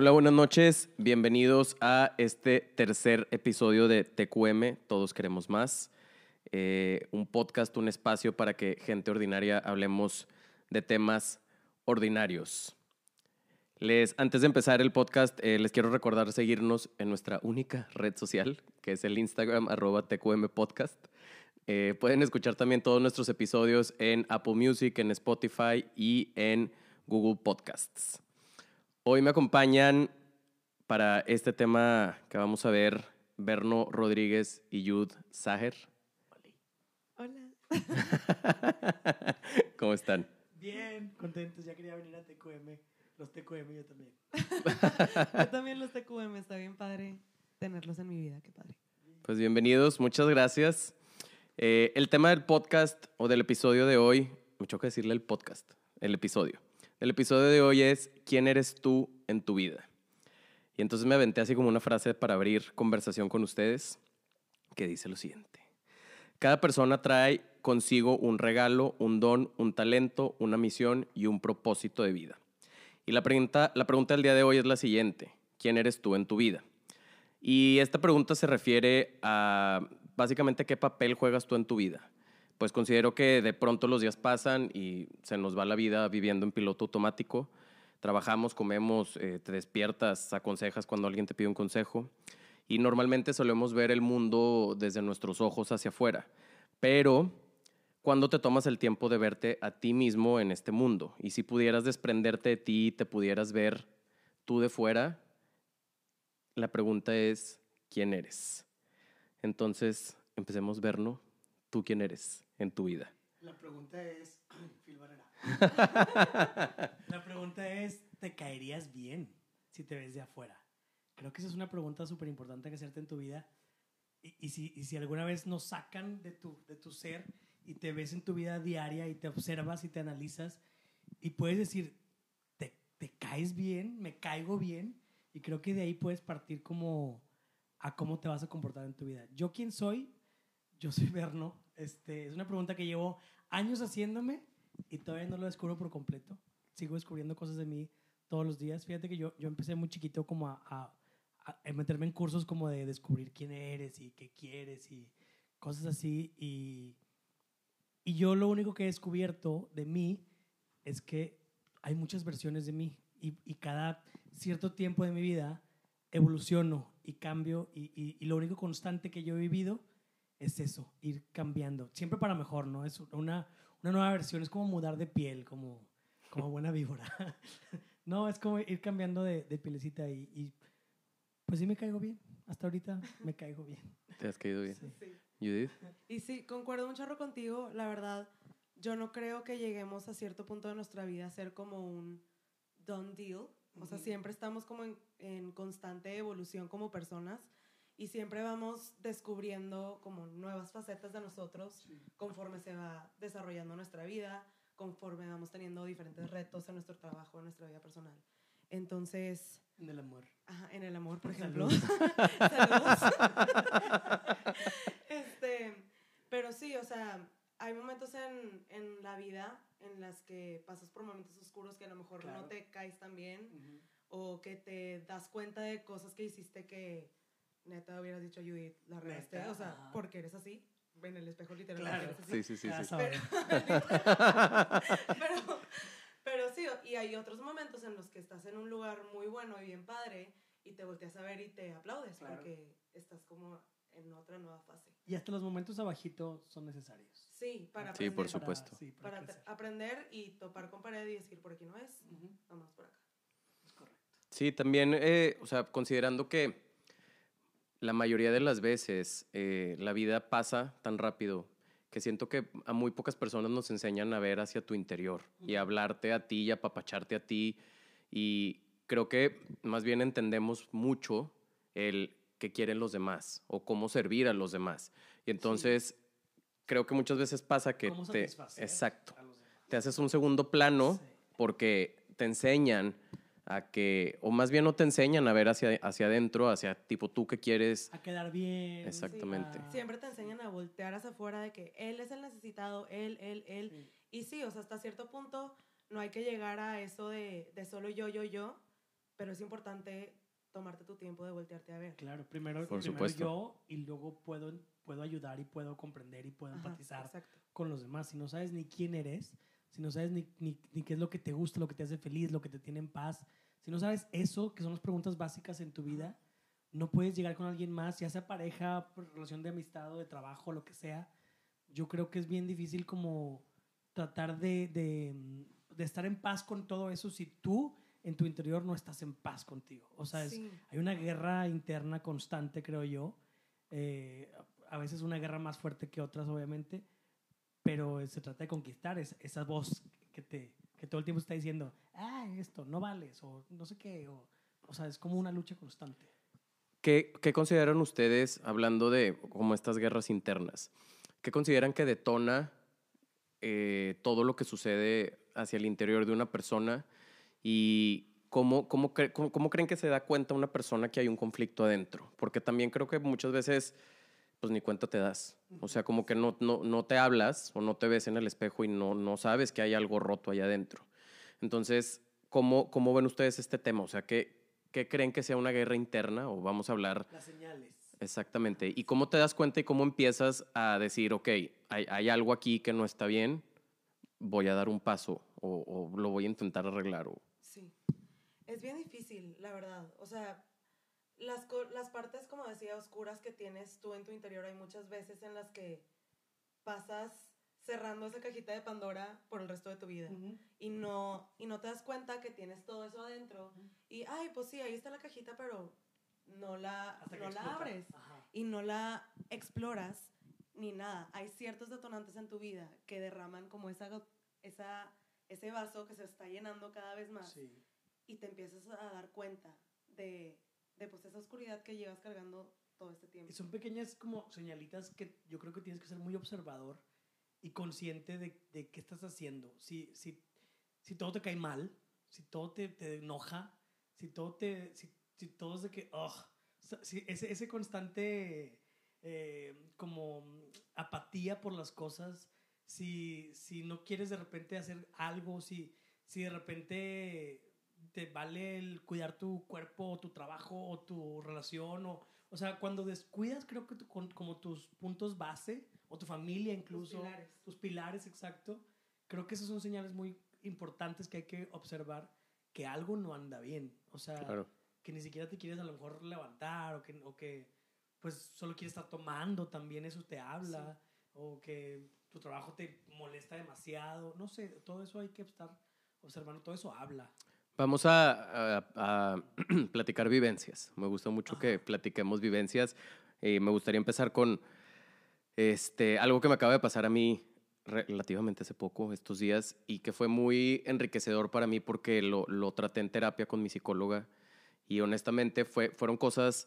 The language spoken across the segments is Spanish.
Hola, buenas noches. Bienvenidos a este tercer episodio de TQM, Todos Queremos Más. Eh, un podcast, un espacio para que gente ordinaria hablemos de temas ordinarios. Les, antes de empezar el podcast, eh, les quiero recordar seguirnos en nuestra única red social, que es el Instagram arroba TQM Podcast. Eh, pueden escuchar también todos nuestros episodios en Apple Music, en Spotify y en Google Podcasts. Hoy me acompañan para este tema que vamos a ver Berno Rodríguez y Yud Sager. Hola. ¿Cómo están? Bien, contentos. Ya quería venir a TQM. Los TQM yo también. Yo también los TQM, está bien padre tenerlos en mi vida, qué padre. Pues bienvenidos, muchas gracias. Eh, el tema del podcast o del episodio de hoy, me choca decirle el podcast, el episodio. El episodio de hoy es ¿Quién eres tú en tu vida? Y entonces me aventé así como una frase para abrir conversación con ustedes que dice lo siguiente. Cada persona trae consigo un regalo, un don, un talento, una misión y un propósito de vida. Y la pregunta, la pregunta del día de hoy es la siguiente. ¿Quién eres tú en tu vida? Y esta pregunta se refiere a básicamente qué papel juegas tú en tu vida. Pues considero que de pronto los días pasan y se nos va la vida viviendo en piloto automático. Trabajamos, comemos, eh, te despiertas, aconsejas cuando alguien te pide un consejo. Y normalmente solemos ver el mundo desde nuestros ojos hacia afuera. Pero cuando te tomas el tiempo de verte a ti mismo en este mundo. Y si pudieras desprenderte de ti, te pudieras ver tú de fuera, la pregunta es, ¿quién eres? Entonces, empecemos a vernos, ¿tú quién eres en tu vida? La pregunta es, Phil Barrera. La pregunta es, ¿te caerías bien si te ves de afuera? Creo que esa es una pregunta súper importante que hacerte en tu vida. Y, y si, y si alguna vez nos sacan de tu, de tu ser y te ves en tu vida diaria y te observas y te analizas y puedes decir, ¿te, te caes bien? ¿Me caigo bien? Y creo que de ahí puedes partir como a cómo te vas a comportar en tu vida. ¿Yo quién soy? Yo soy Berno. Este, es una pregunta que llevo años haciéndome y todavía no lo descubro por completo. Sigo descubriendo cosas de mí todos los días. Fíjate que yo, yo empecé muy chiquito como a, a, a meterme en cursos como de descubrir quién eres y qué quieres y cosas así. Y, y yo lo único que he descubierto de mí es que hay muchas versiones de mí y, y cada cierto tiempo de mi vida evoluciono y cambio y, y, y, lo único constante que yo he vivido es eso, ir cambiando, siempre para mejor, ¿no? Es una, una nueva versión, es como mudar de piel, como, como buena víbora. no, es como ir cambiando de, de pielecita y, y, pues sí me caigo bien, hasta ahorita me caigo bien. ¿Te has caído bien? Sí. Judith. Y sí, concuerdo un chorro contigo, la verdad, yo no creo que lleguemos a cierto punto de nuestra vida a ser como un done deal. O sea, siempre estamos como en, en, constante evolución como personas y siempre vamos descubriendo como nuevas facetas de nosotros sí. conforme se va desarrollando nuestra vida, conforme vamos teniendo diferentes retos en nuestro trabajo, en nuestra vida personal. Entonces... En el amor. Ajá, en el amor, por ejemplo. Saludos. este, pero sí, o sea, hay momentos en, en, la vida en las que pasas por momentos oscuros que a lo mejor claro. no te caes tan bien uh -huh. o que te das cuenta de cosas que hiciste que neta hubieras dicho Judith, la regaste, o sea, Ajá. porque eres así. En el espejo literal. Claro. Sí, sí, sí. sí. Pero, pero, pero sí, y hay otros momentos en los que estás en un lugar muy bueno y bien padre y te volteas a ver y te aplaudes Claro. porque estás como en otra nueva fase. Y hasta los momentos abajito son necesarios. Sí, para Sí, aprender. por supuesto. Para, sí, para Para aprender y topar con pared y decir, por aquí no es, Ujú, vamos por acá. Es correcto. Sí, también, eh, o sea, considerando que la mayoría de las veces eh, la vida pasa tan rápido que siento que a muy pocas personas nos enseñan a ver hacia tu interior y a hablarte a ti y a papacharte a ti. Y creo que más bien entendemos mucho el que quieren los demás o cómo servir a los demás. Y entonces creo que muchas veces pasa que ¿Cómo te... Exacto. Te haces un segundo plano Sí. porque te enseñan a que, o más bien no te enseñan a ver hacia, hacia adentro, hacia tipo tú que quieres. A quedar bien. Exactamente. a- Siempre te enseñan a voltear hacia afuera de que él es el necesitado, él, él, él. Sí. Y sí, o sea, hasta cierto punto no hay que llegar a eso de, de solo yo, yo, yo, pero es importante tomarte tu tiempo de voltearte a ver. Claro, primero, Por primero supuesto. yo y luego puedo, puedo ayudar y puedo comprender y puedo Ajá, empatizar exacto. con los demás. Si no sabes ni quién eres, si no sabes ni, ni, ni qué es lo que te gusta, lo que te hace feliz, lo que te tiene en paz, si no sabes eso, que son las preguntas básicas en tu vida, no puedes llegar con alguien más, ya sea pareja, relación de amistad o de trabajo, lo que sea. Yo creo que es bien difícil como tratar de, de, de estar en paz con todo eso si tú en tu interior no estás en paz contigo. O sea, es, Sí. hay una guerra interna constante, creo yo. Eh, a veces una guerra más fuerte que otras, obviamente. Pero se trata de conquistar es- esa voz que, te, que todo el tiempo está diciendo, ah, esto, no vales, o no sé qué. O, o sea, es como una lucha constante. ¿Qué, qué consideran ustedes, hablando de como estas guerras internas, qué consideran que detona eh, todo lo que sucede hacia el interior de una persona y cómo, cómo, cre- cómo- cómo creen que se da cuenta una persona que hay un conflicto adentro? Porque también creo que muchas veces pues ni cuenta te das. O sea, como que no, no, no te hablas o no te ves en el espejo y no, no sabes que hay algo roto allá adentro. Entonces, ¿cómo, cómo ven ustedes este tema? O sea, ¿qué, ¿qué creen que sea una guerra interna? O vamos a hablar Las señales. exactamente. ¿Y cómo te das cuenta y cómo empiezas a decir, ok, hay, hay algo aquí que no está bien, voy a dar un paso o, o lo voy a intentar arreglar? O... Sí. Es bien difícil, la verdad. O sea, las, las partes, como decía, oscuras que tienes tú en tu interior, hay muchas veces en las que pasas cerrando esa cajita de Pandora por el resto de tu vida. Y no, y no te das cuenta que tienes todo eso adentro. Y, ay, pues sí, ahí está la cajita, pero no la, no la abres Ajá. y no la exploras ni nada. Hay ciertos detonantes en tu vida que derraman como esa, esa, ese vaso que se está llenando cada vez más Sí. y te empiezas a dar cuenta de, de pues esa oscuridad que llevas cargando todo este tiempo. Son pequeñas como señalitas que yo creo que tienes que ser muy observador y consciente de, de qué estás haciendo. Si, si, si todo te cae mal, si todo te, te enoja, si todo, te, si, si todo es de que, ugh, o sea, si ese, ese constante eh, como apatía por las cosas, si, si no quieres de repente hacer algo, si, si de repente te vale el cuidar tu cuerpo o tu trabajo o tu relación o, o sea, cuando descuidas creo que tu- con- como tus puntos base o tu familia incluso, pilares. tus pilares, exacto, creo que esas son señales muy importantes que hay que observar que algo no anda bien, o sea, Claro. que ni siquiera te quieres a lo mejor levantar o que, o que pues solo quieres estar tomando, también eso te habla, o que tu trabajo te molesta demasiado, no sé, todo eso hay que estar observando, todo eso habla. Vamos a, a- a platicar vivencias. Me gusta mucho que platiquemos vivencias. Eh, me gustaría empezar con este, algo que me acaba de pasar a mí relativamente hace poco, estos días, y que fue muy enriquecedor para mí porque lo, lo traté en terapia con mi psicóloga. Y honestamente fue, fueron cosas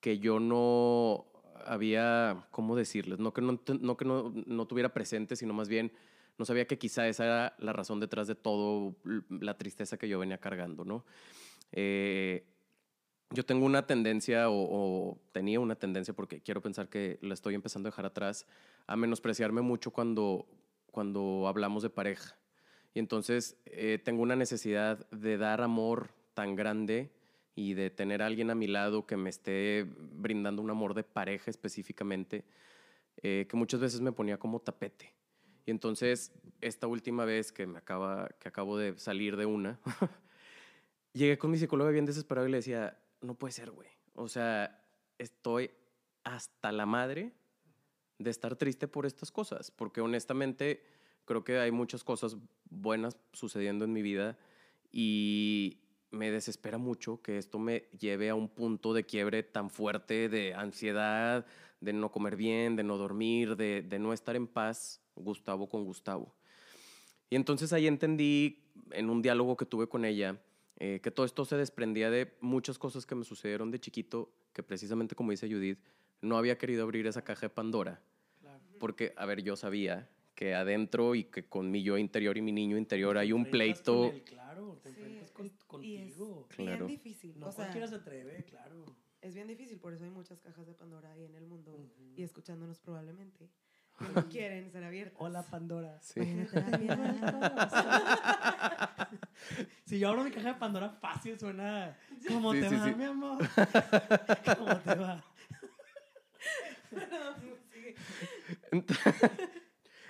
que yo no había, ¿cómo decirles? No que no, no, que no, no tuviera presente, sino más bien no sabía que quizá esa era la razón detrás de todo la tristeza que yo venía cargando, ¿no? Eh, yo tengo una tendencia, o, tenía una tendencia, porque quiero pensar que la estoy empezando a dejar atrás, a menospreciarme mucho cuando, cuando hablamos de pareja. Y entonces eh, tengo una necesidad de dar amor tan grande y de tener alguien a mi lado que me esté brindando un amor de pareja específicamente, eh, que muchas veces me ponía como tapete. Y entonces, esta última vez que me acaba, que acabo de salir de una, llegué con mi psicóloga bien desesperado y le decía, no puede ser, güey. O sea, estoy hasta la madre de estar triste por estas cosas, porque honestamente creo que hay muchas cosas buenas sucediendo en mi vida y me desespera mucho que esto me lleve a un punto de quiebre tan fuerte de ansiedad, de no comer bien, de no dormir, de, de no estar en paz, Gustavo con Gustavo. Y entonces ahí entendí en un diálogo que tuve con ella eh, que todo esto se desprendía de muchas cosas que me sucedieron de chiquito, que precisamente como dice Judith, no había querido abrir esa caja de Pandora, Claro. porque, a ver, yo sabía que adentro y que con mi yo interior y mi niño interior hay un pleito. con él, claro, te Sí, enfrentas con- es- y es contigo. Claro. bien difícil. No o sea, cualquiera se atreve, claro. Es bien difícil, por eso hay muchas cajas de Pandora ahí en el mundo y escuchándonos probablemente. Que no quieren ser abiertas. Hola, Pandora. Sí. Si yo abro mi caja de Pandora fácil, suena como Sí, te sí, va, sí. mi amor. ¿Cómo te va?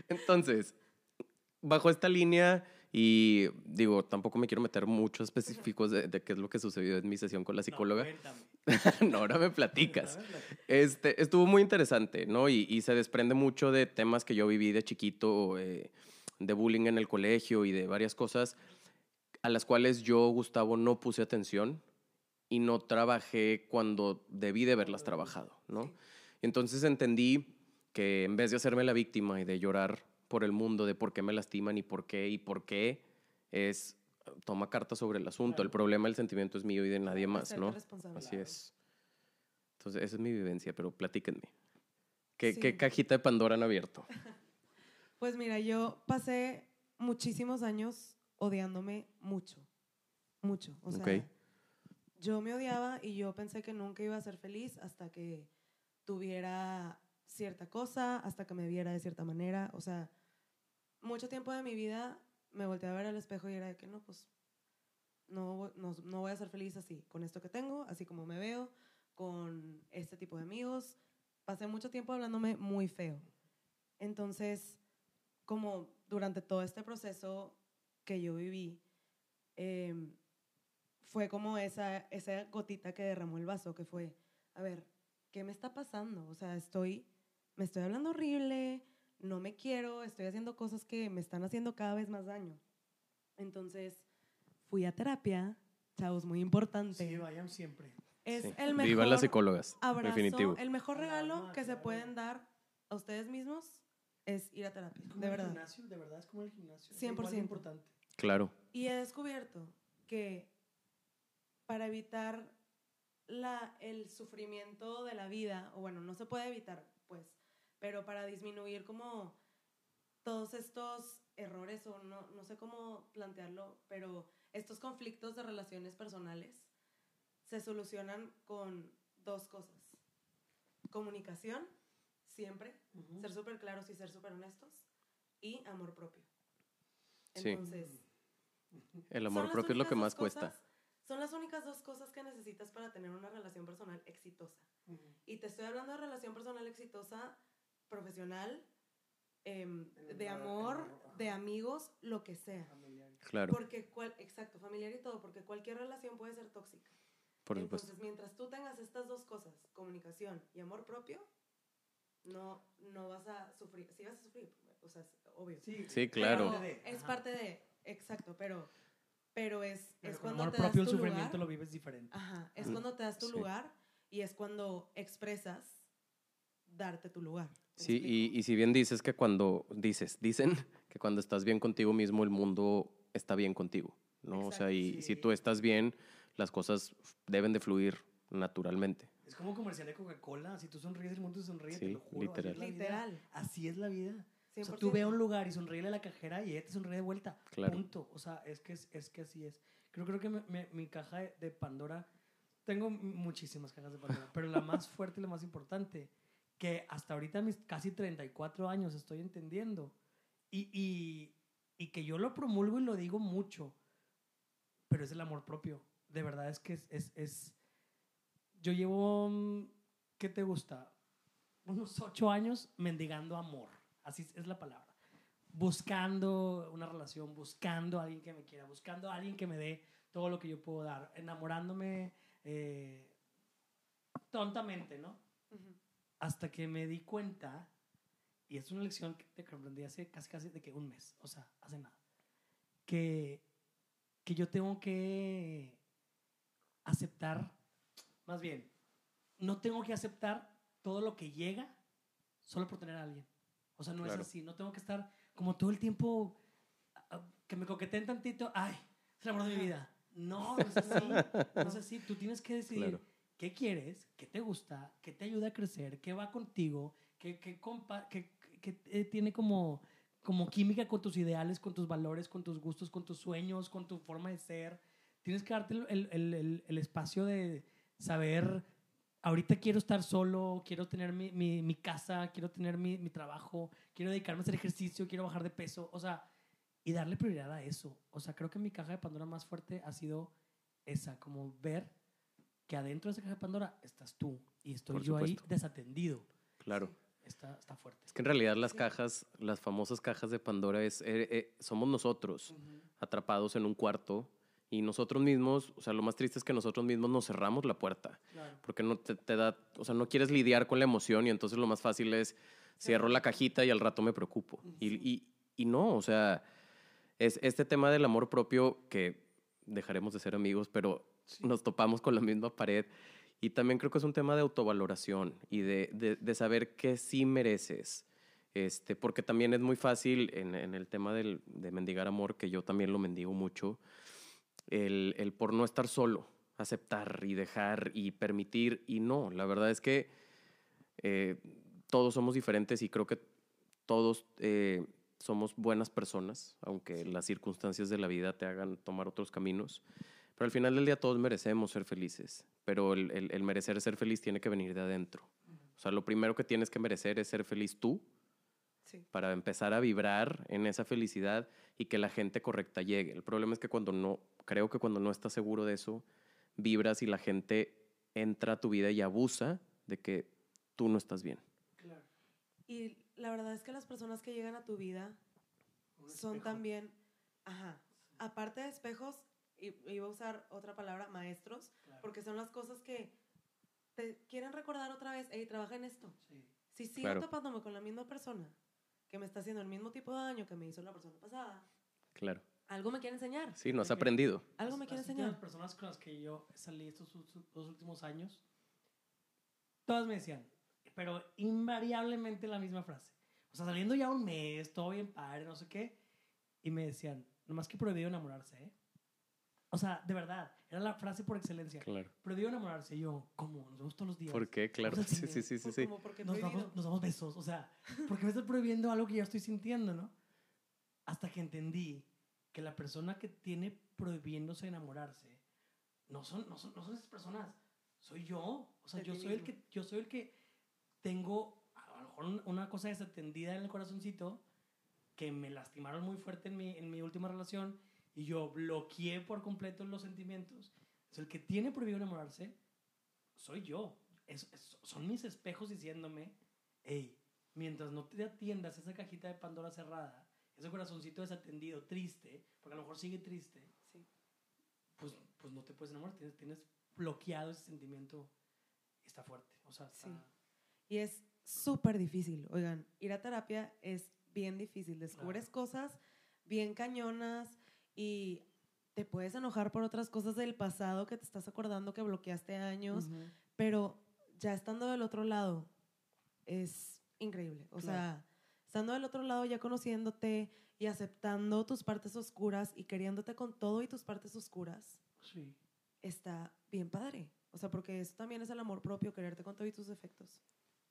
Entonces, bajo esta línea, y digo, tampoco me quiero meter mucho específicos de, de qué es lo que sucedió en mi sesión con la psicóloga. No. No, ahora me platicas. Este, estuvo muy interesante, ¿no? Y, y se desprende mucho de temas que yo viví de chiquito, eh, de bullying en el colegio y de varias cosas a las cuales yo, Gustavo, no puse atención y no trabajé cuando debí de haberlas trabajado, ¿no? Entonces entendí que en vez de hacerme la víctima y de llorar por el mundo de por qué me lastiman y por qué y por qué, es toma cartas sobre el asunto. El Claro. problema, el sentimiento es mío y de nadie más, ¿no? Así es. Entonces, esa es mi vivencia, pero platíquenme. ¿Qué, Sí. qué cajita de Pandora han abierto? Pues mira, yo pasé muchísimos años odiándome mucho, mucho. O sea, Ok. yo me odiaba y yo pensé que nunca iba a ser feliz hasta que tuviera cierta cosa, hasta que me viera de cierta manera. O sea, mucho tiempo de mi vida me volteé a ver al espejo y era de que no, pues no, no, no voy a ser feliz así, con esto que tengo, así como me veo, con este tipo de amigos. Pasé mucho tiempo hablándome muy feo. Entonces, como durante todo este proceso que yo viví, em, fue como esa, esa gotita que derramó el vaso, que fue, a ver, ¿qué me está pasando? O sea, estoy, me estoy hablando horrible, no me quiero, estoy haciendo cosas que me están haciendo cada vez más daño. Entonces, fui a terapia, chavos, muy importante. Sí, vayan siempre. es Sí. el mejor Vivan las psicólogas, abrazo, definitivo. el mejor regalo que se pueden dar a ustedes mismos es ir a terapia, Es como de el verdad. gimnasio, de verdad, es como el gimnasio. es igual de 100%. importante. Claro. Y he descubierto que para evitar la, el sufrimiento de la vida, o bueno, no se puede evitar, pero para disminuir como todos estos errores, o no, no sé cómo plantearlo, pero estos conflictos de relaciones personales se solucionan con dos cosas. Comunicación, siempre, ser súper claros y ser súper honestos, y amor propio. Sí. Entonces, El son amor propio es lo que más cuesta. Son las únicas dos cosas que necesitas para tener una relación personal exitosa. Y te estoy hablando de relación personal exitosa, profesional, el de amor, el de amigos, lo que sea. Familiar. Claro, Porque, cual, exacto, familiar y todo, porque cualquier relación puede ser tóxica. por supuesto. Entonces, mientras tú tengas estas dos cosas, comunicación y amor propio, no, no vas a sufrir. Sí vas a sufrir, o sea, es obvio. Sí, Sí, claro. Pero es parte de, exacto, pero, pero es, Pero es con cuando amor te das propio el tu sufrimiento lugar. lo vives diferente. Ajá, es Mm, cuando te das tu sí. lugar y es cuando expresas darte tu lugar. ¿Me Sí, y, y si bien dices que cuando dices, dicen que cuando estás bien contigo mismo, el mundo está bien contigo, ¿no? O sea, y Exacto, si sí. tú estás bien, las cosas deben de fluir naturalmente. Es como comercial de Coca-Cola. Si tú sonríes, el mundo sonríe, te Sí, lo juro. literal. Así es la vida. Literal. Así es la vida. O sea, 100%. tú ve a un lugar y sonríe a la cajera y ella te sonríe de vuelta. Claro. Punto. O sea, es que, es, es que así es. Creo, creo que me- me- mi caja de, Pandora, tengo muchísimas cajas de Pandora, pero la más fuerte y la más importante, que hasta ahorita mis casi 34 años estoy entendiendo, y, y, y que yo lo promulgo y lo digo mucho, pero es el amor propio. De verdad es que es... es, yo llevo, mm, ¿qué te gusta? Unos ocho años mendigando amor. Así es- la palabra. Buscando una relación, buscando a alguien que me quiera, buscando a alguien que me dé todo lo que yo puedo dar, enamorándome eh, tontamente, ¿no? Ujú. Hasta que me di cuenta, y es una lección que que aprendí hace casi, casi de que un mes, o sea, hace nada, que, que yo tengo que aceptar, más bien, no tengo que aceptar todo lo que llega solo por tener a alguien. O sea, no Claro. es así, no tengo que estar como todo el tiempo ah, que me coqueteen tantito, ay, es el amor de mi vida. No, no es así, no es así. Tú tienes que decidir Claro. Qué quieres, qué te gusta, qué te ayuda a crecer, qué va contigo, qué, qué, compa- qué- qué, eh, tiene como, como química con tus ideales, con tus valores, con tus gustos, con tus sueños, con tu forma de ser. Tienes que darte el, el- el- el espacio de saber, ahorita quiero estar solo, quiero tener mi, mi- mi casa, quiero tener mi, mi trabajo, quiero dedicarme a hacer ejercicio, quiero bajar de peso. O sea, y darle prioridad a eso. O sea, creo que mi caja de Pandora más fuerte ha sido esa, como ver que adentro de esa caja de Pandora estás tú y estoy Por yo ahí desatendido. Claro. Está, está fuerte. Es que en realidad las cajas, las famosas cajas de Pandora, es, eh, eh, somos nosotros atrapados en un cuarto y nosotros mismos, o sea, lo más triste es que nosotros mismos nos cerramos la puerta Claro. porque no te, te da, o sea, no quieres lidiar con la emoción y entonces lo más fácil es cierro la cajita y al rato me preocupo. Y, y- y no, o sea, es este tema del amor propio que dejaremos de ser amigos, pero nos topamos con la misma pared. Y también creo que es un tema de autovaloración y de, de- de saber que sí mereces. Este, porque también es muy fácil en, en el tema del, de mendigar amor, que yo también lo mendigo mucho, el, el por no estar solo, aceptar y dejar y permitir. Y no, la verdad es que eh, todos somos diferentes y creo que todos eh, somos buenas personas, aunque las circunstancias de la vida te hagan tomar otros caminos. Pero al final del día todos merecemos ser felices, pero el, el- el merecer ser feliz tiene que venir de adentro. O sea, lo primero que tienes que merecer es ser feliz tú Sí. para empezar a vibrar en esa felicidad y que la gente correcta llegue. El problema es que cuando no, creo que cuando no estás seguro de eso, vibras y la gente entra a tu vida y abusa de que tú no estás bien. Claro. Y la verdad es que las personas que llegan a tu vida son también, ajá, aparte de espejos, y iba a usar otra palabra, maestros, Claro. porque son las cosas que te quieren recordar otra vez, hey, trabaja en esto. Sí. Si sigo Claro. topándome con la misma persona que me está haciendo el mismo tipo de daño que me hizo la persona pasada, Claro. algo me quiere enseñar. Sí, no has aprendido. Algo me Las- quiere las enseñar. personas con las que yo salí estos dos últimos años, todas me decían, pero invariablemente la misma frase. O sea, saliendo ya un mes, todo bien padre, no sé qué, y me decían, nomás que prohibido enamorarse, ¿eh? O sea, de verdad, era la frase por excelencia. Claro. Prohibido enamorarse. Y yo, ¿cómo? Nos vemos todos los días. ¿Por qué? Claro. Vamos al Sí, cine. sí, sí, sí. O sí. como porque Nos damos, nos damos besos. O sea, ¿por qué me estás prohibiendo algo que ya estoy sintiendo, no? Hasta que entendí que la persona que tiene prohibiéndose enamorarse no son, no son, no son esas personas. Soy yo. O sea, yo soy, el que, yo soy el que tengo a lo mejor un- una cosa desatendida en el corazoncito que me lastimaron muy fuerte en mi, en mi última relación y yo bloqueé por completo los sentimientos. El que tiene prohibido enamorarse, soy yo. Es- es- son mis espejos diciéndome, hey, mientras no te atiendas esa cajita de Pandora cerrada, ese corazoncito desatendido, triste, porque a lo mejor sigue triste, Sí. pues, pues no te puedes enamorar, tienes, tienes bloqueado ese sentimiento. Está fuerte. O sea, está- Sí. Y es súper difícil. Oigan, ir a terapia es bien difícil. Descubres cosas bien cañonas y te puedes enojar por otras cosas del pasado que te estás acordando que bloqueaste años, pero ya estando del otro lado es increíble. O Claro. sea, estando del otro lado ya conociéndote y aceptando tus partes oscuras y queriéndote con todo y tus partes oscuras, Sí. está bien padre. O sea, porque eso también es el amor propio, quererte con todo y tus defectos.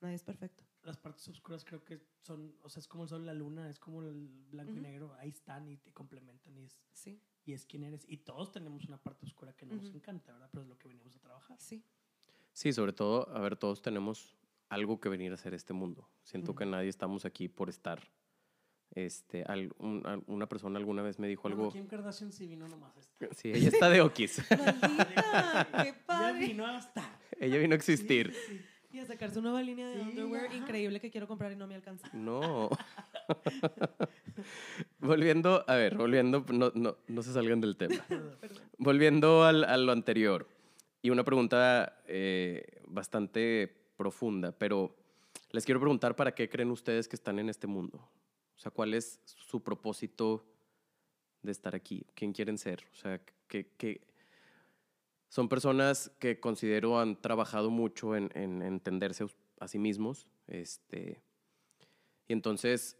Nadie es perfecto. Las partes oscuras creo que son, o sea, es como el sol la luna, es como el blanco y negro, ahí están y te complementan y es, Sí, y es quien eres. Y todos tenemos una parte oscura que no nos encanta, ¿verdad? Pero es lo que venimos a trabajar. sí. Sí, sobre todo, a ver, todos tenemos algo que venir a hacer este mundo. Siento que nadie estamos aquí por estar. Este, al- un- al- una persona alguna vez me dijo Bueno, algo. Kim Kardashian sí vino nomás a estar. Sí, ella está de Okis. ¡Qué padre! vino a estar. ella vino a existir. Sí. Y a sacar su nueva línea de Sí, underwear ajá. increíble que quiero comprar y no me alcanza. No. volviendo, a ver, volviendo, no, no, no se salgan del tema. Volviendo al- a lo anterior, y una pregunta eh, bastante profunda, pero les quiero preguntar para qué creen ustedes que están en este mundo. O sea, ¿cuál es su propósito de estar aquí? ¿Quién quieren ser? O sea, que, que son personas que considero han trabajado mucho en, en entenderse a sí mismos. Este, y entonces,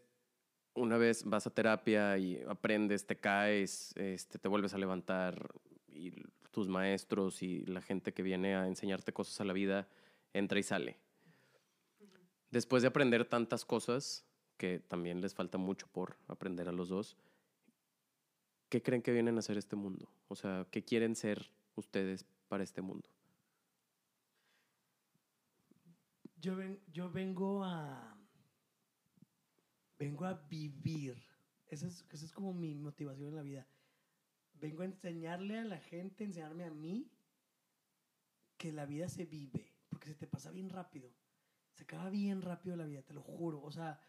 una vez vas a terapia y aprendes, te caes, este, te vuelves a levantar y tus maestros y la gente que viene a enseñarte cosas a la vida entra y sale. Después de aprender tantas cosas, que también les falta mucho por aprender a los dos, ¿qué creen que vienen a hacer este mundo? O sea, ¿qué quieren ser ustedes para este mundo? Yo, ven- yo vengo a. Vengo a vivir Esa es, esa es como mi motivación en la vida. Vengo a enseñarle a la gente, enseñarme a mí que la vida se vive, porque se te pasa bien rápido. Se acaba bien rápido la vida, te lo juro. O sea,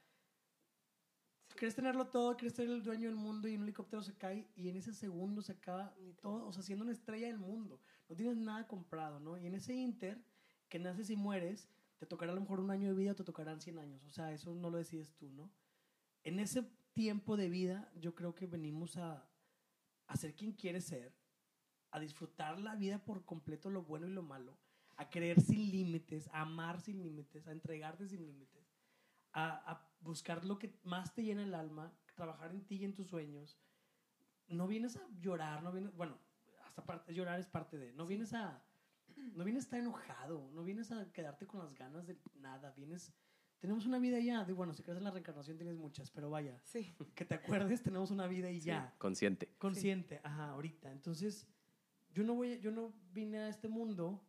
quieres tenerlo todo, quieres ser el dueño del mundo y un helicóptero se cae y en ese segundo se acaba todo, o sea, siendo una estrella del mundo. No tienes nada comprado, ¿no? Y en ese inter, que naces y mueres, te tocará a lo mejor un año de vida o te tocarán 100 años. O sea, eso no lo decides tú, ¿no? En ese tiempo de vida, yo creo que venimos a, a ser quien quieres ser, a disfrutar la vida por completo, lo bueno y lo malo, a creer sin límites, a amar sin límites, a entregarte sin límites, a, a buscar lo que más te llena el alma, trabajar en ti y en tus sueños. No vienes a llorar, no vienes, bueno, hasta parte, llorar es parte de, no vienes a, no vienes a estar enojado, no vienes a quedarte con las ganas de nada, vienes, tenemos una vida ya, de, bueno, si crees en la reencarnación tienes muchas, pero vaya, Sí. que te acuerdes, tenemos una vida y Sí, ya. consciente. Consciente, ajá, ahorita. Entonces, yo no voy, yo no vine a este mundo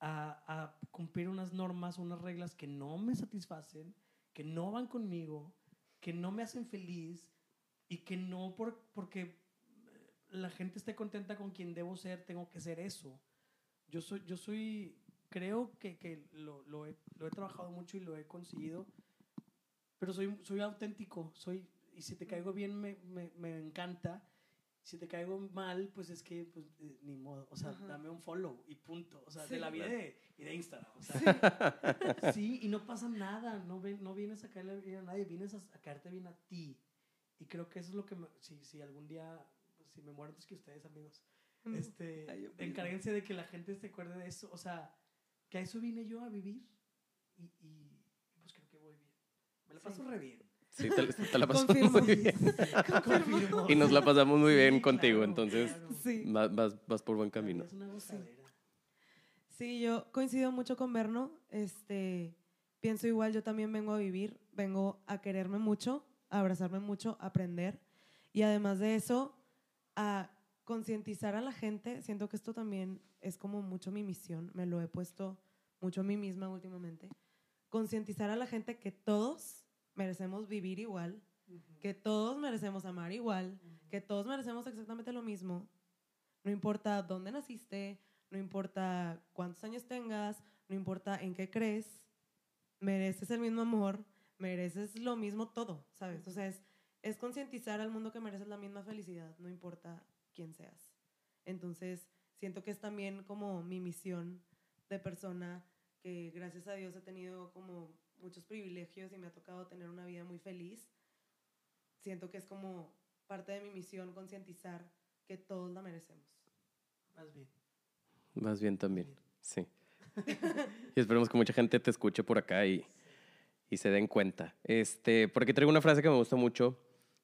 a, a cumplir unas normas, unas reglas que no me satisfacen, que no van conmigo, que no me hacen feliz y que no por, porque eh, la gente esté contenta con quien debo ser, tengo que ser eso. Yo soy, yo soy, creo que, que lo, lo, he, lo he trabajado mucho y lo he conseguido, pero soy, soy auténtico, soy, y si te caigo bien me, me, me encanta, si te caigo mal, pues es que, pues, eh, ni modo, o sea, Ajá. dame un follow y punto, o sea, Sí. de la vida de, y de Instagram, o sea, sí, y no pasa nada, no, ven, no vienes a caerle bien a nadie, vienes a, a caerte bien a ti, y creo que eso es lo que, me- si, si algún día, pues, si me muero antes que ustedes, amigos, Mm. este, Ay, encárguense de que la gente se acuerde de eso, o sea, que a eso vine yo a vivir, y, y pues creo que voy bien, me la Sí. paso re bien. Sí, te, te la pasamos Confirmo. muy bien. Confirmo. Y nos la pasamos muy Sí, bien contigo, claro, entonces claro. Sí. vas, vas, vas por buen camino. Gozadera. Sí, yo coincido mucho con Berno. Este, pienso igual, yo también vengo a vivir, vengo a quererme mucho, a abrazarme mucho, a aprender. Y además de eso, a concientizar a la gente. Siento que esto también es como mucho mi misión, me lo he puesto mucho a mí misma últimamente. Concientizar a la gente que todos merecemos vivir igual, que todos merecemos amar igual, que todos merecemos exactamente lo mismo. No importa dónde naciste, no importa cuántos años tengas, no importa en qué crees, mereces el mismo amor, mereces lo mismo todo, ¿sabes? O sea, es, es concientizar al mundo que mereces la misma felicidad, no importa quién seas. Entonces, siento que es también como mi misión de persona que gracias a Dios he tenido como muchos privilegios y me ha tocado tener una vida muy feliz. Siento que es como parte de mi misión concientizar que todos la merecemos. Más bien. Vas bien también, sí. y esperemos que mucha gente te escuche por acá y, y se den cuenta. Este, porque traigo una frase que me gusta mucho,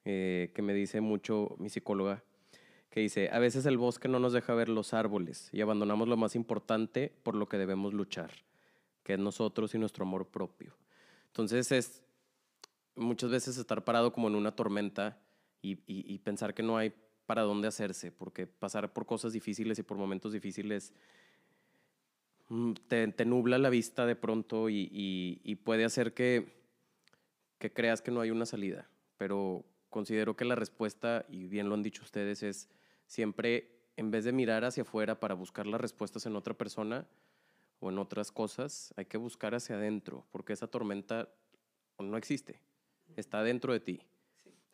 eh, que me dice mucho mi psicóloga, que dice, a veces el bosque no nos deja ver los árboles y abandonamos lo más importante por lo que debemos luchar, que es nosotros y nuestro amor propio. Entonces es muchas veces estar parado como en una tormenta y, pensar que no hay para dónde hacerse, porque pasar por cosas difíciles y por momentos difíciles mm, te, nubla la vista de pronto y- y puede hacer que, que creas que no hay una salida. Pero considero que la respuesta, y bien lo han dicho ustedes, es siempre, en vez de mirar hacia afuera para buscar las respuestas en otra persona o en otras cosas, hay que buscar hacia adentro, porque esa tormenta no existe, está dentro de ti.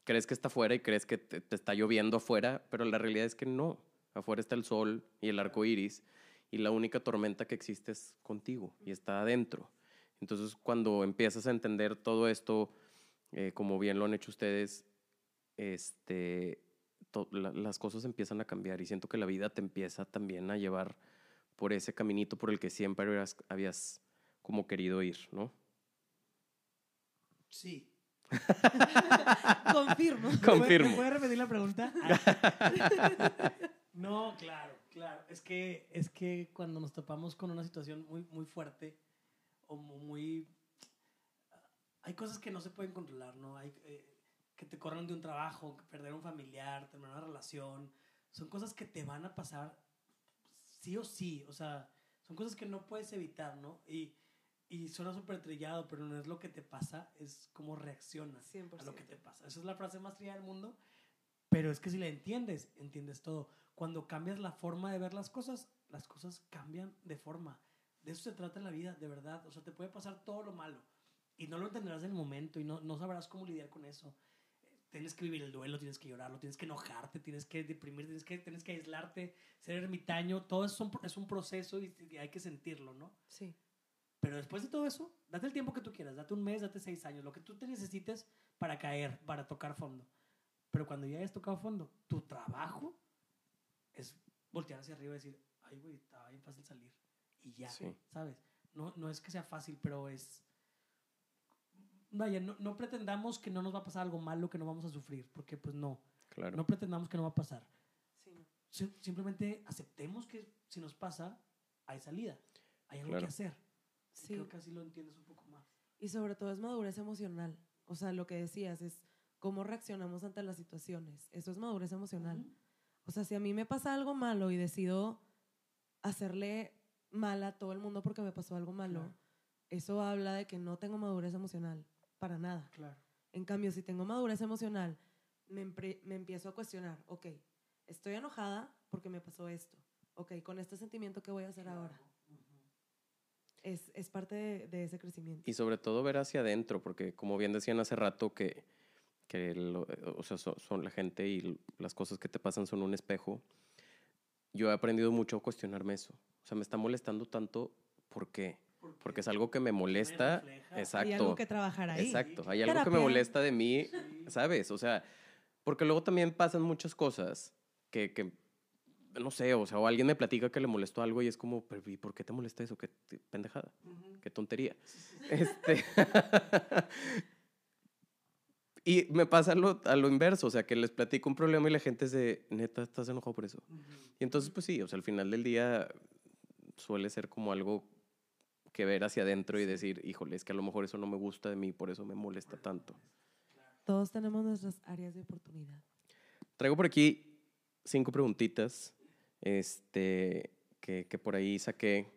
Crees que está afuera y crees que te, te está lloviendo afuera, pero la realidad es que no. Afuera está el sol y el arco iris, y la única tormenta que existe es contigo y está adentro. Entonces, cuando empiezas a entender todo esto, eh, como bien lo han hecho ustedes, este, la- las cosas empiezan a cambiar y siento que la vida te empieza también a llevar por ese caminito por el que siempre habías, habías como querido ir, ¿no? Sí. Confirmo. Confirmo. ¿Me puede repetir la pregunta? no, claro, claro. Es que, es que cuando nos topamos con una situación muy, muy fuerte o mu- muy... Hay cosas que no se pueden controlar, ¿no? Hay eh, que te corran de un trabajo, que perder un familiar, terminar una relación. Son cosas que te van a pasar sí o sí. O sea, son cosas que no puedes evitar, ¿no? Y Y suena súper trillado, pero no es lo que te pasa, es cómo reaccionas 100%. a lo que te pasa. Esa es la frase más trillada del mundo, pero es que si la entiendes, entiendes todo. Cuando cambias la forma de ver las cosas, las cosas cambian de forma. De eso se trata la vida, de verdad. O sea, te puede pasar todo lo malo y no lo entenderás en el momento y no, no sabrás cómo lidiar con eso. Tienes que vivir el duelo, tienes que llorarlo, tienes que enojarte, tienes que deprimir, tienes que, tienes que aislarte, ser ermitaño. Todo eso es un, es un proceso y, y hay que sentirlo, ¿no? Sí. Pero después de todo eso, date el tiempo que tú quieras, date un mes, date seis años, lo que tú te necesites para caer, para tocar fondo. Pero cuando ya hayas tocado fondo, tu trabajo es voltear hacia arriba y decir, ay, güey, estaba bien fácil salir. Y ya, Sí. ¿sabes? No, no es que sea fácil, pero es... Vaya, no, no pretendamos que no nos va a pasar algo malo, que no vamos a sufrir, porque pues no. Claro. No pretendamos que no va a pasar. Sí, no. Sim- Simplemente aceptemos que si nos pasa, hay salida, hay algo Claro. que hacer. Sí. Creo que así lo entiendes un poco más. Y sobre todo es madurez emocional. O sea, lo que decías es cómo reaccionamos ante las situaciones. Eso es madurez emocional. O sea, si a mí me pasa algo malo y decido hacerle mal a todo el mundo porque me pasó algo malo, Claro. eso habla de que no tengo madurez emocional, para nada. Claro. En cambio, si tengo madurez emocional, me, me empiezo a cuestionar, ok, estoy enojada porque me pasó esto. Ok, con este sentimiento, ¿qué voy a hacer ahora? Es, es parte de, de ese crecimiento. Y sobre todo ver hacia adentro, porque como bien decían hace rato que, que lo- o sea, son, son la gente y las cosas que te pasan son un espejo, yo he aprendido mucho a cuestionarme eso. O sea, me está molestando tanto, ¿por qué? Porque es algo que me molesta. refleja. Hay Exacto. algo que trabajar ahí. Exacto. Hay algo que me molesta de mí, ¿sabes? O sea, porque luego también pasan muchas cosas que, que, no sé, o sea, o alguien me platica que le molestó algo y es como, "Pero, ¿y por qué te molesta eso? Qué pendejada, Ujú. qué tontería. Este. y me pasa lo, a lo inverso, o sea, que les platico un problema y la gente es de, neta, estás enojado por eso. Ujú. Y entonces, pues sí, o sea, al final del día suele ser como algo que ver hacia adentro y decir, híjole, es que a lo mejor eso no me gusta de mí, por eso me molesta tanto. Todos tenemos nuestras áreas de oportunidad. Traigo por aquí cinco preguntitas este, que, que por ahí saqué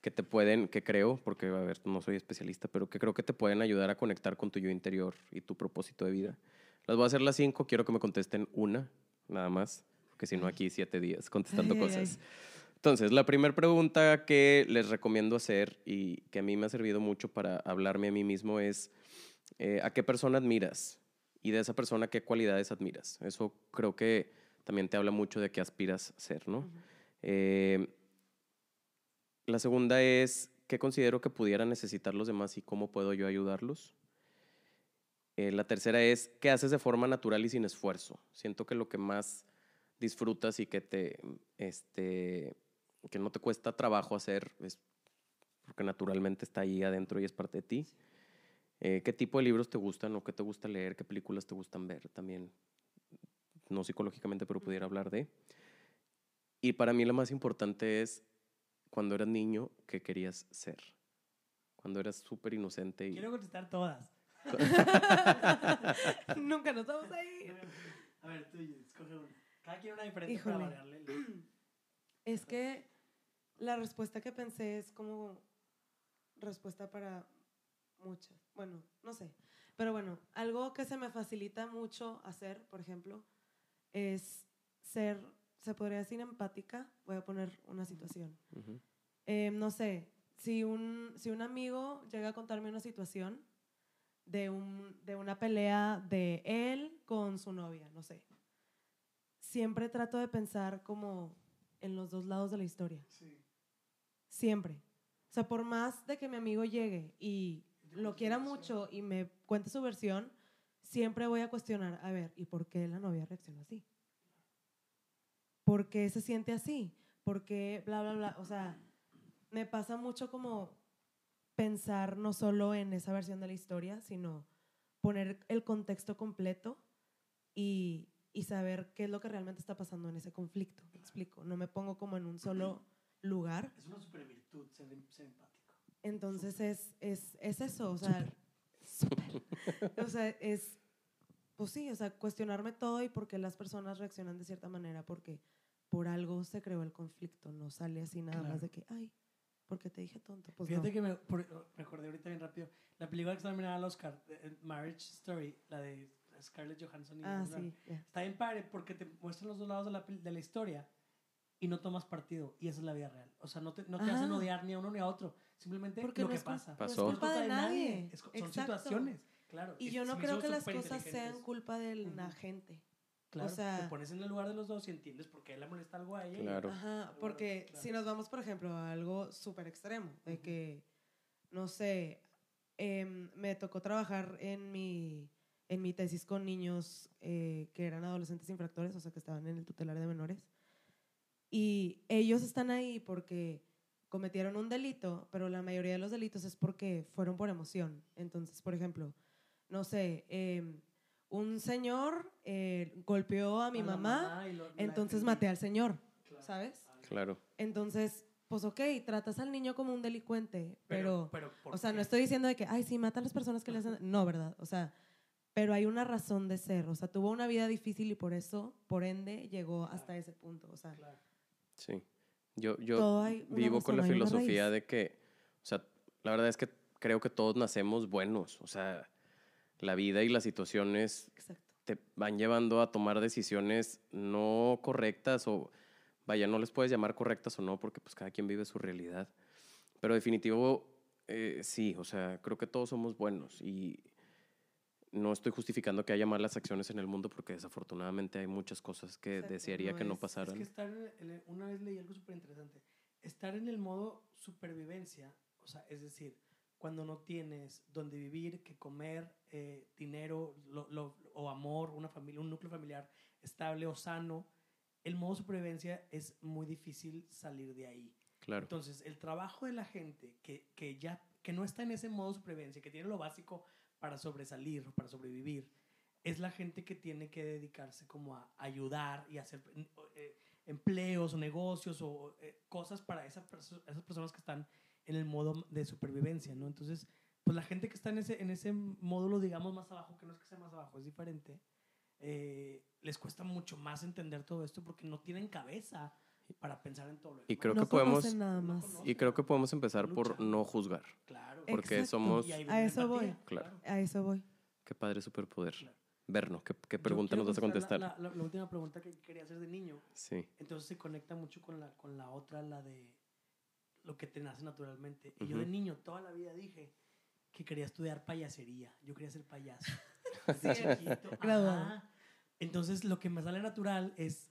que te pueden, que creo, porque a ver, no soy especialista, pero que creo que te pueden ayudar a conectar con tu yo interior y tu propósito de vida. Las voy a hacer las cinco, quiero que me contesten una, nada más, porque si no aquí siete días contestando Ay, ay, cosas. ay. Entonces, la primera pregunta que les recomiendo hacer y que a mí me ha servido mucho para hablarme a mí mismo es, eh, ¿a qué persona admiras? Y de esa persona, ¿qué cualidades admiras? Eso creo que también te habla mucho de qué aspiras a ser, ¿no? Eh, la segunda es, ¿qué considero que pudieran necesitar los demás y cómo puedo yo ayudarlos? Eh, la tercera es, ¿qué haces de forma natural y sin esfuerzo? Siento que lo que más disfrutas y que te, este, que no te cuesta trabajo hacer es porque naturalmente está ahí adentro y es parte de ti. Eh, ¿Qué tipo de libros te gustan o qué te gusta leer? ¿Qué películas te gustan ver? También, no psicológicamente, pero pudiera hablar de. Y para mí lo más importante es cuando eras niño, ¿qué querías ser? Cuando eras súper inocente y... Quiero contestar todas. Nunca nos vamos a ir. A ver, tú escoge una. Cada quien una diferente Híjole. para variarle. Es que la respuesta que pensé es como respuesta para muchas. Bueno, no sé. Pero bueno, algo que se me facilita mucho hacer, por ejemplo, es ser, se podría decir empática. Voy a poner una situación. Eh, no sé, si un, si un amigo llega a contarme una situación de, un, de una pelea de él con su novia, no sé, siempre trato de pensar como en los dos lados de la historia. Sí. Siempre. O sea, por más de que mi amigo llegue y lo quiera mucho y me cuente su versión, siempre voy a cuestionar, a ver, ¿y por qué la novia reacciona así? ¿Por qué se siente así? ¿Por qué bla, bla, bla? O sea, me pasa mucho como pensar no solo en esa versión de la historia, sino poner el contexto completo y, y saber qué es lo que realmente está pasando en ese conflicto. ¿Me explico? No me pongo como en un solo lugar. Es una super virtud ser, em- ser empático. Entonces es, es, es eso, o sea, súper. o sea, es, pues sí, o sea, cuestionarme todo y por qué las personas reaccionan de cierta manera, porque por algo se creó el conflicto, no sale así nada Claro. más de que, ay, ¿Por qué te dije tonto? Pues Fíjate no. que me, por- me acordé ahorita bien rápido. La película que está nominada al Oscar, eh, eh, Marriage Story, la de Scarlett Johansson y Ah, sí. ya. Está bien padre porque te muestran los dos lados de la, de la historia y no tomas partido. Y esa es la vida real. O sea, no te, no te hacen odiar ni a uno ni a otro. Simplemente Porque lo no que es pasa. Pasó. No es culpa de nadie. Es- son Exacto. situaciones. Claro. Y yo no creo que las cosas sean culpa de la gente. Claro, sea- te pones en el lugar de los dos y entiendes por qué le molesta algo a ella. Claro. Ajá, porque claro. si nos vamos, por ejemplo, a algo súper extremo, de que, no sé, em, me tocó trabajar en mi, en mi tesis con niños eh, que eran adolescentes infractores, o sea, que estaban en el tutelar de menores. Y ellos están ahí porque cometieron un delito, pero la mayoría de los delitos es porque fueron por emoción. Entonces, por ejemplo, no sé, em, un señor eh, golpeó a mi A mamá, lo- entonces maté al señor, Claro. ¿sabes? Claro. Entonces, pues ok, tratas al niño como un delincuente, pero, pero ¿por o sea, qué? no estoy diciendo de que, ay, sí, mata a las personas que le hacen... No, ¿verdad? O sea, pero hay una razón de ser, o sea, tuvo una vida difícil y por eso, por ende, llegó hasta ese punto, o sea, Claro. Sí. Yo, yo hay vivo con la filosofía de que, o sea, la verdad es que creo que todos nacemos buenos. O sea, la vida y las situaciones Exacto. te van llevando a tomar decisiones no correctas o, vaya, no les puedes llamar correctas o no, porque pues cada quien vive su realidad. Pero definitivo, eh, sí, o sea, creo que todos somos buenos y no estoy justificando que haya malas acciones en el mundo porque desafortunadamente hay muchas cosas que Exacto, desearía no que no es- Es pasaran. que estar en el- una vez leí algo súper interesante. Estar en el modo supervivencia, o sea, es decir, cuando no tienes donde vivir, que comer, eh, dinero lo- lo- o amor, una familia, un núcleo familiar estable o sano, el modo supervivencia es muy difícil salir de ahí. Claro. Entonces, el trabajo de la gente que, que ya que no está en ese modo supervivencia, que tiene lo básico para sobresalir, para sobrevivir, es la gente que tiene que dedicarse como a ayudar y hacer eh, empleos o negocios o eh, cosas para esa perso- esas personas que están en el modo de supervivencia, ¿no? Entonces, pues la gente que está en ese, en ese módulo, digamos, más abajo, que no es que sea más abajo, es diferente, eh, les cuesta mucho más entender todo esto porque no tienen cabeza para pensar en todo lo Y creo no que podemos, nada más. y creo que podemos empezar por no juzgar. Claro. Porque Exacto. somos... Y ahí A eso voy. Claro. A eso voy. Qué padre superpoder. Claro. Verno, ¿qué, qué pregunta nos vas a contestar? La, la- la última pregunta que quería hacer de niño. Sí, Entonces se conecta mucho con la, con la otra, la de lo que te nace naturalmente. Y yo de niño toda la vida dije que quería estudiar payasería. Yo quería ser payaso. Sí. Entonces lo que me sale natural es,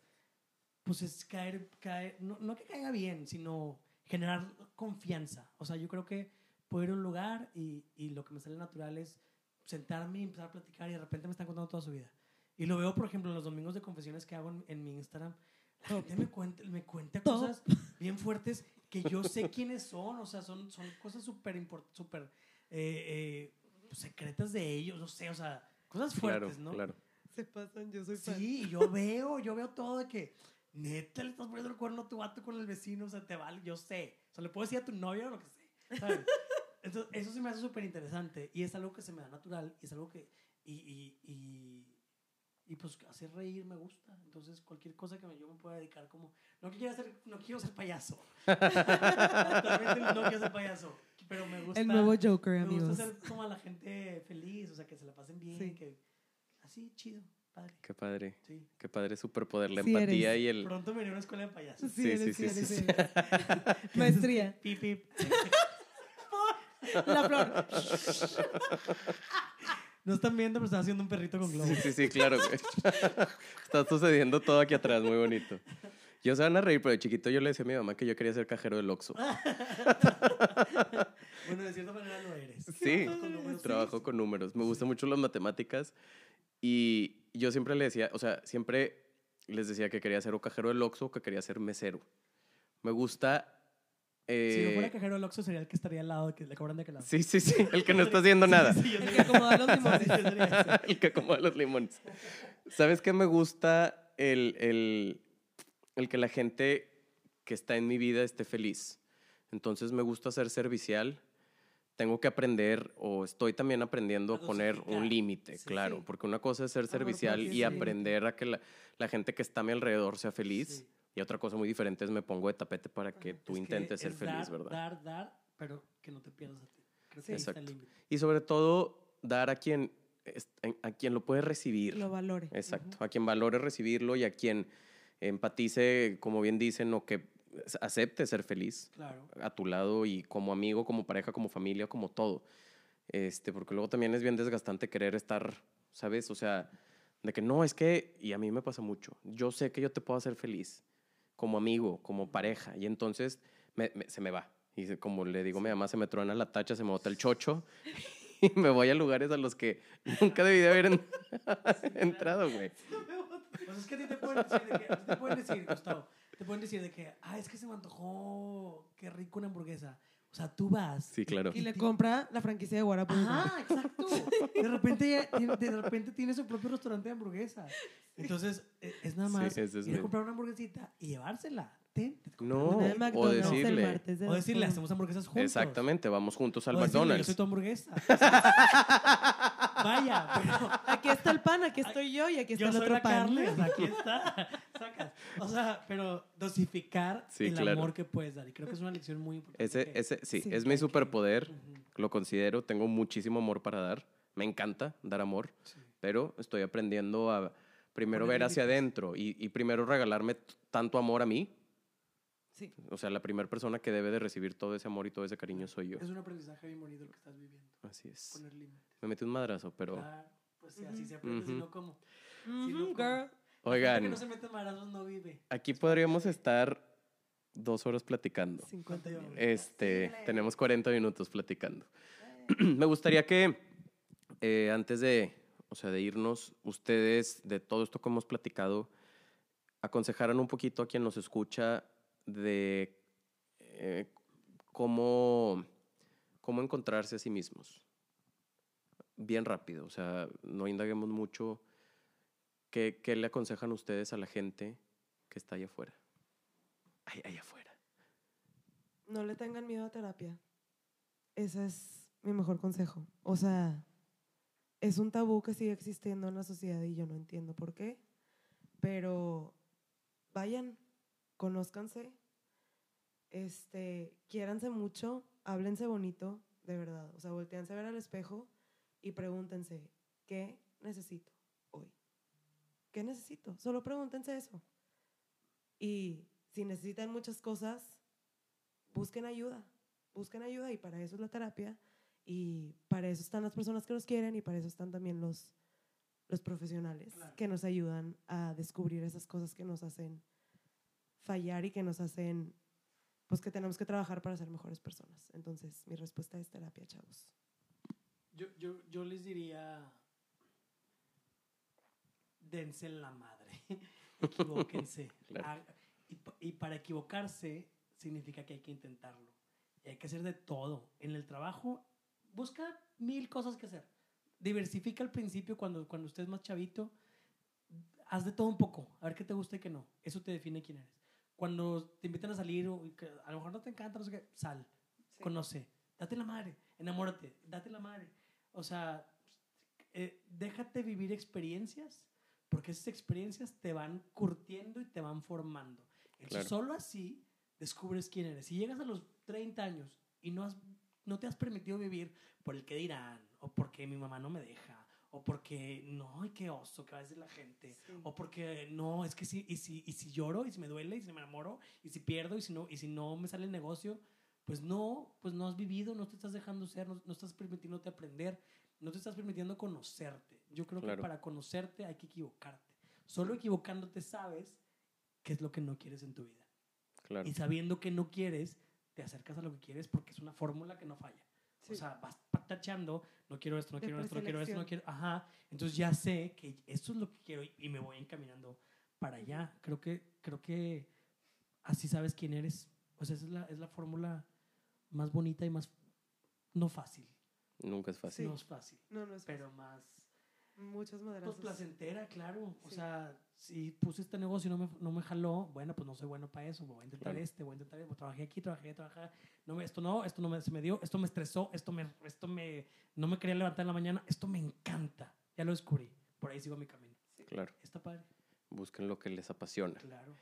pues es caer, caer no, no que caiga bien, sino generar confianza. O sea, yo creo que puedo ir a un lugar y, y lo que me sale natural es sentarme y empezar a platicar y de repente me están contando toda su vida. Y lo veo, por ejemplo, en los domingos de confesiones que hago en, en mi Instagram. La gente me cuenta, me cuenta cosas bien fuertes que yo sé quiénes son. O sea, son, son cosas súper import- súper eh, eh, secretas de ellos. No sé, o sea, cosas claro, fuertes, ¿no? claro. Se pasan, yo soy fan. Sí, yo veo, yo veo todo de que neta le estás poniendo el cuerno a tu vato con el vecino, o sea, te vale, yo sé. O sea, le puedo decir a tu novio lo que sé, ¿sabes? Entonces, eso se me hace súper interesante y es algo que se me da natural y es algo que, y, y, y, y, pues hacer reír me gusta. Entonces, cualquier cosa que me, yo me pueda dedicar como, no que quiera ser, no quiero ser payaso. No quiero ser payaso, pero me gusta. El nuevo Joker, Me gusta amigos. hacer como a la gente feliz, o sea, que se la pasen bien, Sí. que así, chido, padre. Qué padre. Sí. Qué padre superpoder. La Sí empatía eres. y el... Pronto me iré a una escuela de payasos. Sí, Sí, eres, sí, sí, sí, eres, sí, eres. Maestría. Pip, pip. La flor. No están viendo, pero están haciendo un perrito con globo. Sí, sí, sí, claro. güey. Está sucediendo todo aquí atrás, muy bonito. Yo se van a reír, pero de chiquito yo le decía a mi mamá que yo quería ser cajero del Oxxo. Bueno, de cierta manera lo eres. Sí, con números. trabajo con números. Me gustan mucho las matemáticas y yo siempre le decía, o sea, siempre les decía que quería ser o cajero del Oxxo o que quería ser mesero. Me gusta... Si yo fuera eh, cajero del Oxxo sería el que estaría al lado, que le cobran de aquel lado. sí, sí, sí, el que no está haciendo nada. Sí, yo El que acomoda los limones. sí, el que acomoda los limones. ¿Sabes qué me gusta? El, el, el que la gente que está en mi vida esté feliz. Entonces me gusta ser servicial. Tengo que aprender o estoy también aprendiendo A a poner un límite, Sí. claro. Sí. Porque una cosa es ser servicial propio, y sí. aprender a que la, la gente que está a mi alrededor sea feliz. Sí. Y otra cosa muy diferente es me pongo de tapete para que Ajá. tú Es que intentes ser feliz, dar, ¿verdad? Dar, dar, pero que no te pierdas a ti. Creo Sí. que ahí está el Exacto. límite. Y sobre todo, dar a quien, a quien lo puede recibir. Lo valore. Exacto. A quien valore recibirlo y a quien empatice, como bien dicen, o que acepte ser feliz Claro. a tu lado y como amigo, como pareja, como familia, como todo. Este, porque luego también es bien desgastante querer estar, ¿sabes? O sea, de que no, es que, y a mí me pasa mucho, yo sé que yo te puedo hacer feliz como amigo, como pareja, y entonces me- me- se me va. Y como le digo a mi mamá, se me truena la tacha, se me bota el chocho y me voy a lugares a los que nunca debí de haber en- entrado, güey. Pues es que a ti te pueden decir, de que, a ti te pueden decir, Gustavo, te pueden decir de que, ah, es que se me antojó, qué rico una hamburguesa. O sea, tú vas. Sí, claro. Y le compra la franquicia de Guarapo. Ajá, exacto. De repente, de repente tiene su propio restaurante de hamburguesa. Entonces, e- es nada más es ir a comprar una hamburguesita y llevársela. Ten, te compras No, de. McDonald's el decirle- martes de O decirle, hacemos hamburguesas juntos. Exactamente, vamos juntos al O decirle, Yo McDonald's. soy tu hamburguesa. Vaya, pero Aquí está el pan, aquí estoy yo y aquí está yo el soy otro la pan. sea, aquí está. Sacas. O sea, pero dosificar Sí, el claro. amor que puedes dar. Y creo que es una lección muy importante. Ese, que- ese, sí, Sí. es mi superpoder, Ujú, lo considero, tengo muchísimo amor para dar, me encanta dar amor, sí. pero estoy aprendiendo a primero Poner ver hacia adentro y, y primero regalarme tanto amor a mí. Sí. O sea, la primera persona que debe de recibir todo ese amor y todo ese cariño soy yo. Es un aprendizaje bien bonito el que estás viviendo. Así es. Poner límites. Me metí un madrazo, pero... Claro, pues sí, así se aprende, si Ujú. no, ¿cómo? Sí, no, girl. Oigan, que no se mete en marazos no vive. aquí podríamos estar dos horas platicando. 50 ¿Cuánto minutos. Este, tenemos 40 minutos platicando. Me gustaría que eh, antes de, o sea, de irnos, ustedes de todo esto que hemos platicado, aconsejaran un poquito a quien nos escucha de eh, cómo, cómo encontrarse a sí mismos. Bien rápido, o sea, no indaguemos mucho. ¿Qué, qué le aconsejan ustedes a la gente que está allá afuera? Allá afuera. No le tengan miedo a terapia. Ese es mi mejor consejo. O sea, es un tabú que sigue existiendo en la sociedad y yo no entiendo por qué. Pero vayan, conózcanse, este, quiéranse mucho, háblense bonito, de verdad. O sea, volteanse a ver al espejo y pregúntense, ¿qué necesito hoy? ¿Qué necesito? Solo pregúntense eso. Y si necesitan muchas cosas, busquen ayuda, busquen ayuda y para eso es la terapia y para eso están las personas que nos quieren y para eso están también los, los profesionales Claro. que nos ayudan a descubrir esas cosas que nos hacen fallar y que nos hacen, pues que tenemos que trabajar para ser mejores personas. Entonces, mi respuesta es terapia, chavos. Yo, yo, yo les diría, dense en la madre, equivóquense. Claro. Ah, y, y para equivocarse significa que hay que intentarlo. Y hay que hacer de todo. En el trabajo, busca mil cosas que hacer. Diversifica al principio cuando, cuando estés más chavito. Haz de todo un poco, a ver qué te gusta y qué no. Eso te define quién eres. Cuando te invitan a salir, o que a lo mejor no te encanta, no sé qué, sal, conoce, date la madre, enamórate, date la madre. O sea, eh, déjate vivir experiencias, porque esas experiencias te van curtiendo y te van formando. Entonces, Claro. solo así descubres quién eres. Si llegas a los 30 años y no, has, no te has permitido vivir por el que dirán, o porque mi mamá no me deja, o porque no, ay, qué oso, que va a decir la gente, Sí. o porque no, es que si, y si, y si lloro, y si me duele, y si me enamoro, y si pierdo, y si no, y si no me sale el negocio, pues no, pues no has vivido, no te estás dejando ser, no, no estás permitiéndote aprender, no te estás permitiendo conocerte. Yo creo Claro. que para conocerte hay que equivocarte. Solo equivocándote sabes qué es lo que no quieres en tu vida. Claro. Y sabiendo que no quieres, te acercas a lo que quieres porque es una fórmula que no falla. O Sí. sea, vas tachando, no quiero esto, no De quiero esto, no quiero esto, no quiero. Ajá. Entonces ya sé que esto es lo que quiero y- y me voy encaminando para allá. Creo que, creo que así sabes quién eres. O sea, esa es la, es la fórmula más bonita y más. No fácil. Nunca es fácil. Sí. No es fácil. No, no es Pero más. Muchos Pues madrazos. placentera, claro. O Sí. sea, si puse este negocio y no me, no me jaló, bueno, pues no soy bueno para eso. Voy a intentar Claro. este, voy a intentar este. Trabajé aquí, trabajé, trabajé. No me, esto no, esto no me, se me dio, esto me estresó, esto me, esto me, no me quería levantar en la mañana. Esto me encanta. Ya lo descubrí. Por ahí sigo mi camino. Claro. Está padre. Busquen lo que les apasiona. Claro.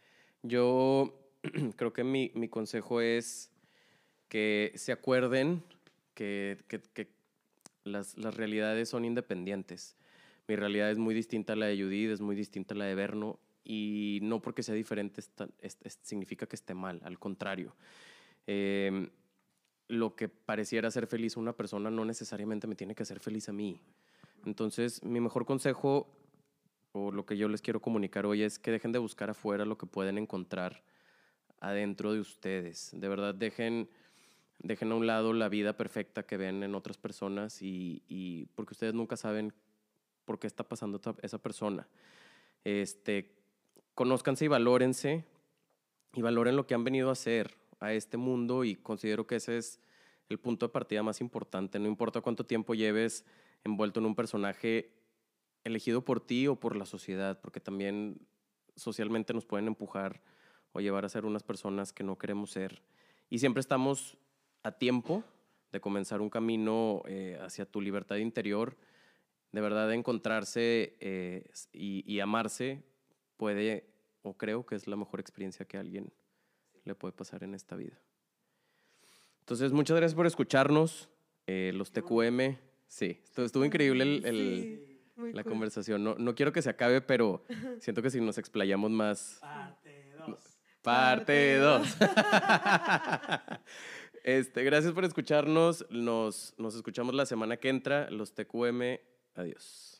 Yo creo que mi, mi consejo es que se acuerden que, que- que las, las realidades son independientes. Mi realidad es muy distinta a la de Judith, es muy distinta a la de Berno, y no porque sea diferente significa que esté mal, al contrario. Em, lo que pareciera ser feliz a una persona no necesariamente me tiene que hacer feliz a mí. Entonces, mi mejor consejo, o lo que yo les quiero comunicar hoy, es que dejen de buscar afuera lo que pueden encontrar adentro de ustedes. De verdad, dejen, dejen a un lado la vida perfecta que ven en otras personas y porque ustedes nunca saben por qué está pasando esa- persona. Este, conózcanse y valórense y valoren lo que han venido a hacer a este mundo y considero que ese es el punto de partida más importante. No importa cuánto tiempo lleves envuelto en un personaje elegido por ti o por la sociedad, porque también socialmente nos pueden empujar o llevar a ser unas personas que no queremos ser. Y siempre estamos a tiempo de comenzar un camino eh, hacia tu libertad interior, de verdad de encontrarse eh, y, y amarse puede, o creo que es la mejor experiencia que a alguien le puede pasar en esta vida. Entonces, muchas gracias por escucharnos. Eh, los TQM, sí, estuvo, estuvo increíble el- el- Sí, muy la cool. conversación. No, no quiero que se acabe, pero siento que si nos explayamos más, Parte 2. Parte Parte 2. este, gracias por escucharnos. Nos, nos escuchamos la semana que entra. Los TQM. Adiós.